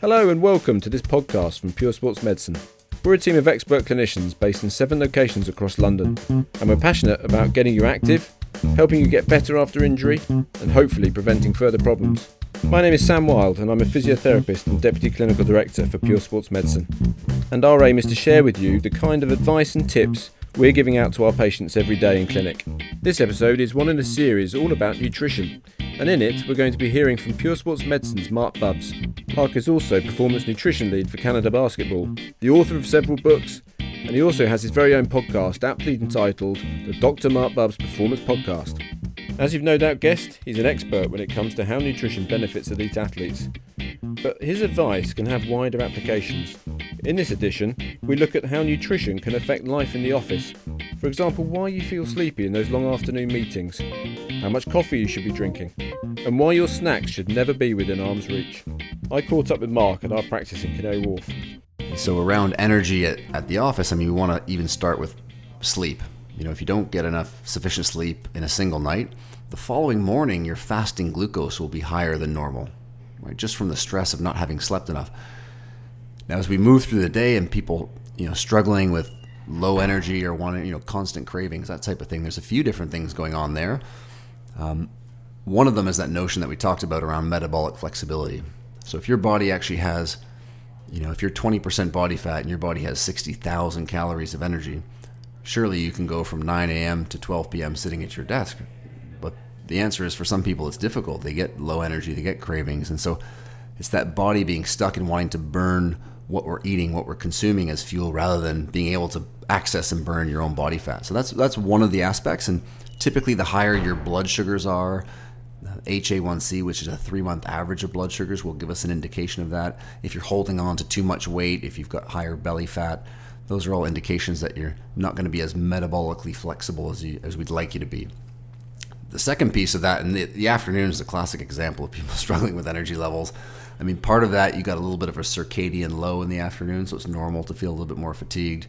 Hello and welcome to this podcast from Pure Sports Medicine. We're a team of expert clinicians based in seven locations across London, and we're passionate about getting you active, helping you get better after injury, and hopefully preventing further problems. My name is Sam Wild, and I'm a physiotherapist and Deputy Clinical Director for Pure Sports Medicine. And our aim is to share with you the kind of advice and tips we're giving out to our patients every day in clinic. This episode is one in a series all about nutrition, and in it we're going to be hearing from Pure Sports Medicine's Marc Bubbs. Marc is also Performance Nutrition Lead for Canada Basketball, the author of several books, and he also has his very own podcast aptly entitled the Dr. Marc Bubbs Performance Podcast. As you've no doubt guessed, he's an expert when it comes to how nutrition benefits elite athletes. But his advice can have wider applications. In this edition, we look at how nutrition can affect life in the office. For example, why you feel sleepy in those long afternoon meetings, how much coffee you should be drinking, and why your snacks should never be within arm's reach. I caught up with Marc at our practice in Canary Wharf. So around energy at, at the office, I mean, we want to even start with sleep. You know, if you don't get enough sufficient sleep in a single night, the following morning your fasting glucose will be higher than normal, right? Just from the stress of not having slept enough. Now, as we move through the day and people, you know, struggling with low energy or wanting, you know, constant cravings, that type of thing, there's a few different things going on there. Um, one of them is that notion that we talked about around metabolic flexibility. So if your body actually has, you know, if you're 20% body fat and your body has 60,000 calories of energy, surely you can go from 9 a.m. to 12 p.m. sitting at your desk. But the answer is for some people it's difficult. They get low energy, they get cravings. And so it's that body being stuck and wanting to burn what we're eating, what we're consuming as fuel rather than being able to access and burn your own body fat. So that's that's one of the aspects and typically the higher your blood sugars are, HA1C, which is a three month average of blood sugars, will give us an indication of that. If you're holding on to too much weight, if you've got higher belly fat, those are all indications that you're not going to be as metabolically flexible as, you, as we'd like you to be. The second piece of that, and the, the afternoon is a classic example of people struggling with energy levels. I mean, part of that, you got a little bit of a circadian low in the afternoon, so it's normal to feel a little bit more fatigued.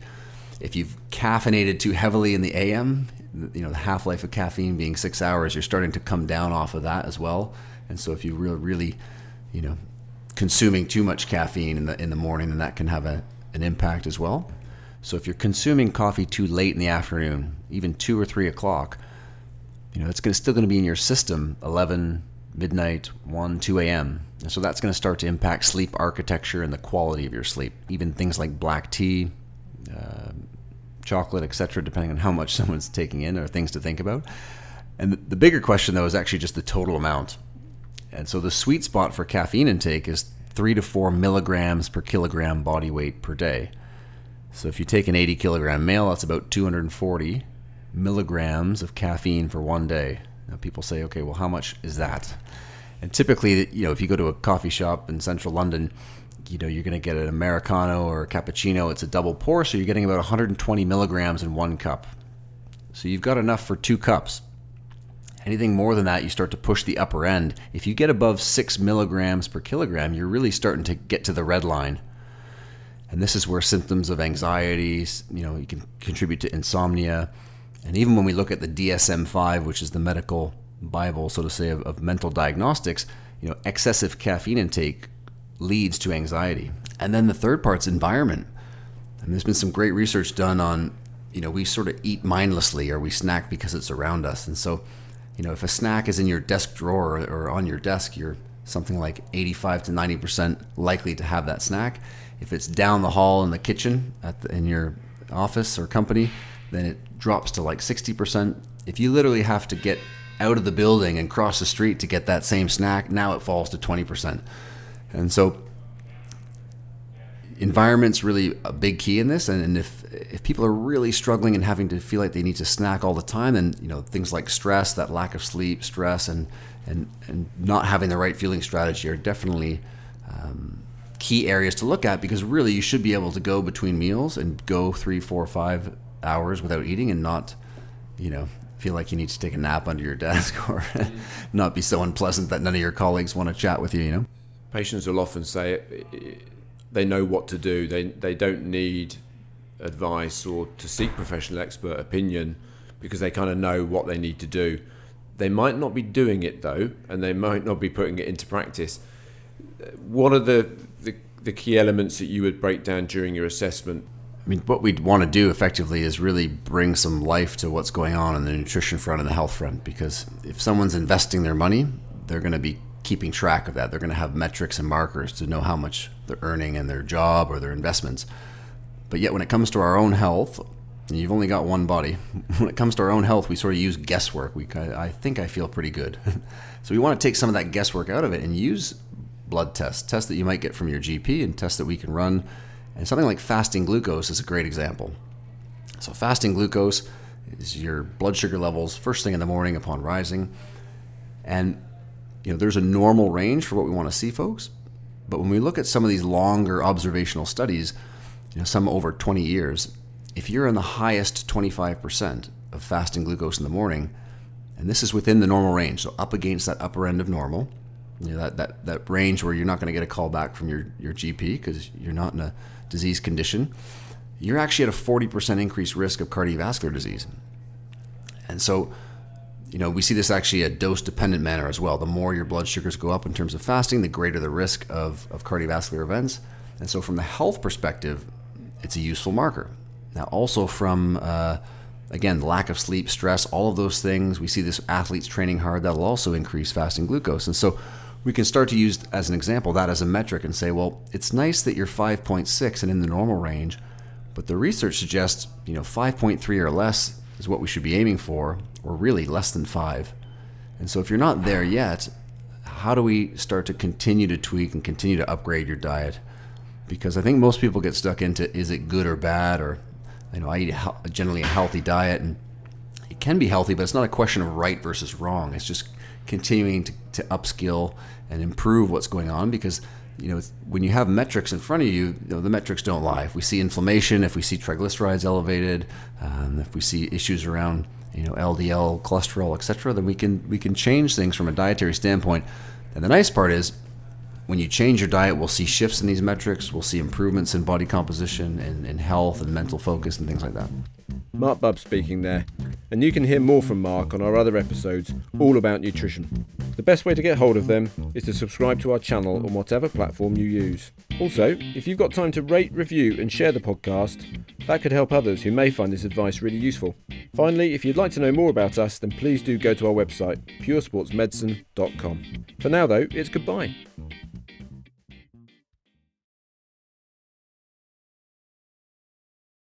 If you've caffeinated too heavily in the AM, you know, the half life of caffeine being six hours, you're starting to come down off of that as well. And so if you really, really, you know, consuming too much caffeine in the in the morning, then that can have a, an impact as well. So if you're consuming coffee too late in the afternoon, even two or three o'clock, you know, it's gonna, still going to be in your system 11, midnight, 1, 2 a.m. And so that's going to start to impact sleep architecture and the quality of your sleep. Even things like black tea, uh, chocolate, etc., depending on how much someone's taking in, are things to think about. And the bigger question, though, is actually just the total amount. And so the sweet spot for caffeine intake is three to four milligrams per kilogram body weight per day. So if you take an 80 kilogram male, that's about 240 milligrams of caffeine for one day. Now people say, okay, well, how much is that? And typically, you know, if you go to a coffee shop in central London, you know, you're going to get an Americano or a cappuccino. It's a double pour, so you're getting about 120 milligrams in one cup. So you've got enough for two cups. Anything more than that, you start to push the upper end. If you get above six milligrams per kilogram, you're really starting to get to the red line. And this is where symptoms of anxiety, you know, you can contribute to insomnia. And even when we look at the DSM 5, which is the medical Bible, so to say, of, of mental diagnostics, you know, excessive caffeine intake leads to anxiety. And then the third part's environment. And there's been some great research done on, you know, we sort of eat mindlessly or we snack because it's around us. And so, you know, if a snack is in your desk drawer or on your desk, you're something like 85 to 90% likely to have that snack. If it's down the hall in the kitchen at the, in your office or company, then it drops to like 60%. If you literally have to get out of the building and cross the street to get that same snack, now it falls to 20%. And so environment's really a big key in this and, if if people are really struggling and having to feel like they need to snack all the time then you know things like stress that lack of sleep stress and and and not having the right fueling strategy are definitely um, key areas to look at because really you should be able to go between meals and go three four five hours without eating and not you know feel like you need to take a nap under your desk or not be so unpleasant that none of your colleagues want to chat with you you know patients will often say they know what to do. They they don't need advice or to seek professional expert opinion because they kind of know what they need to do. They might not be doing it though, and they might not be putting it into practice. what are the, the, the key elements that you would break down during your assessment? I mean, what we'd want to do effectively is really bring some life to what's going on in the nutrition front and the health front. Because if someone's investing their money, they're going to be keeping track of that. They're going to have metrics and markers to know how much they're earning in their job or their investments. But yet, when it comes to our own health, you've only got one body. When it comes to our own health, we sort of use guesswork. We, I think I feel pretty good. so we want to take some of that guesswork out of it and use blood tests, tests that you might get from your GP and tests that we can run. And something like fasting glucose is a great example. So fasting glucose is your blood sugar levels first thing in the morning upon rising. And you know, there's a normal range for what we want to see, folks. But when we look at some of these longer observational studies, you know, some over 20 years, if you're in the highest 25% of fasting glucose in the morning, and this is within the normal range, so up against that upper end of normal, you know, that, that, that range where you're not going to get a call back from your, your GP because you're not in a disease condition, you're actually at a 40% increased risk of cardiovascular disease. And so, you know, we see this actually a dose dependent manner as well. The more your blood sugars go up in terms of fasting, the greater the risk of, of cardiovascular events. And so, from the health perspective, it's a useful marker. Now, also from, uh, again, lack of sleep, stress, all of those things, we see this athletes training hard, that'll also increase fasting glucose. And so, we can start to use, as an example, that as a metric and say, well, it's nice that you're 5.6 and in the normal range, but the research suggests, you know, 5.3 or less is what we should be aiming for, or really less than 5. And so if you're not there yet, how do we start to continue to tweak and continue to upgrade your diet? Because I think most people get stuck into is it good or bad, or you know, I eat generally a healthy diet, and it can be healthy, but it's not a question of right versus wrong. It's just continuing to, to upskill and improve what's going on because you know when you have metrics in front of you, you know, the metrics don't lie. If we see inflammation, if we see triglycerides elevated, um, if we see issues around you know LDL, cholesterol, etc., then we can we can change things from a dietary standpoint. And the nice part is when you change your diet, we'll see shifts in these metrics. We'll see improvements in body composition and, and health and mental focus and things like that. Marc Bubb speaking there, and you can hear more from Marc on our other episodes all about nutrition. The best way to get hold of them is to subscribe to our channel on whatever platform you use. Also, if you've got time to rate, review, and share the podcast, that could help others who may find this advice really useful. Finally, if you'd like to know more about us, then please do go to our website, puresportsmedicine.com. For now, though, it's goodbye.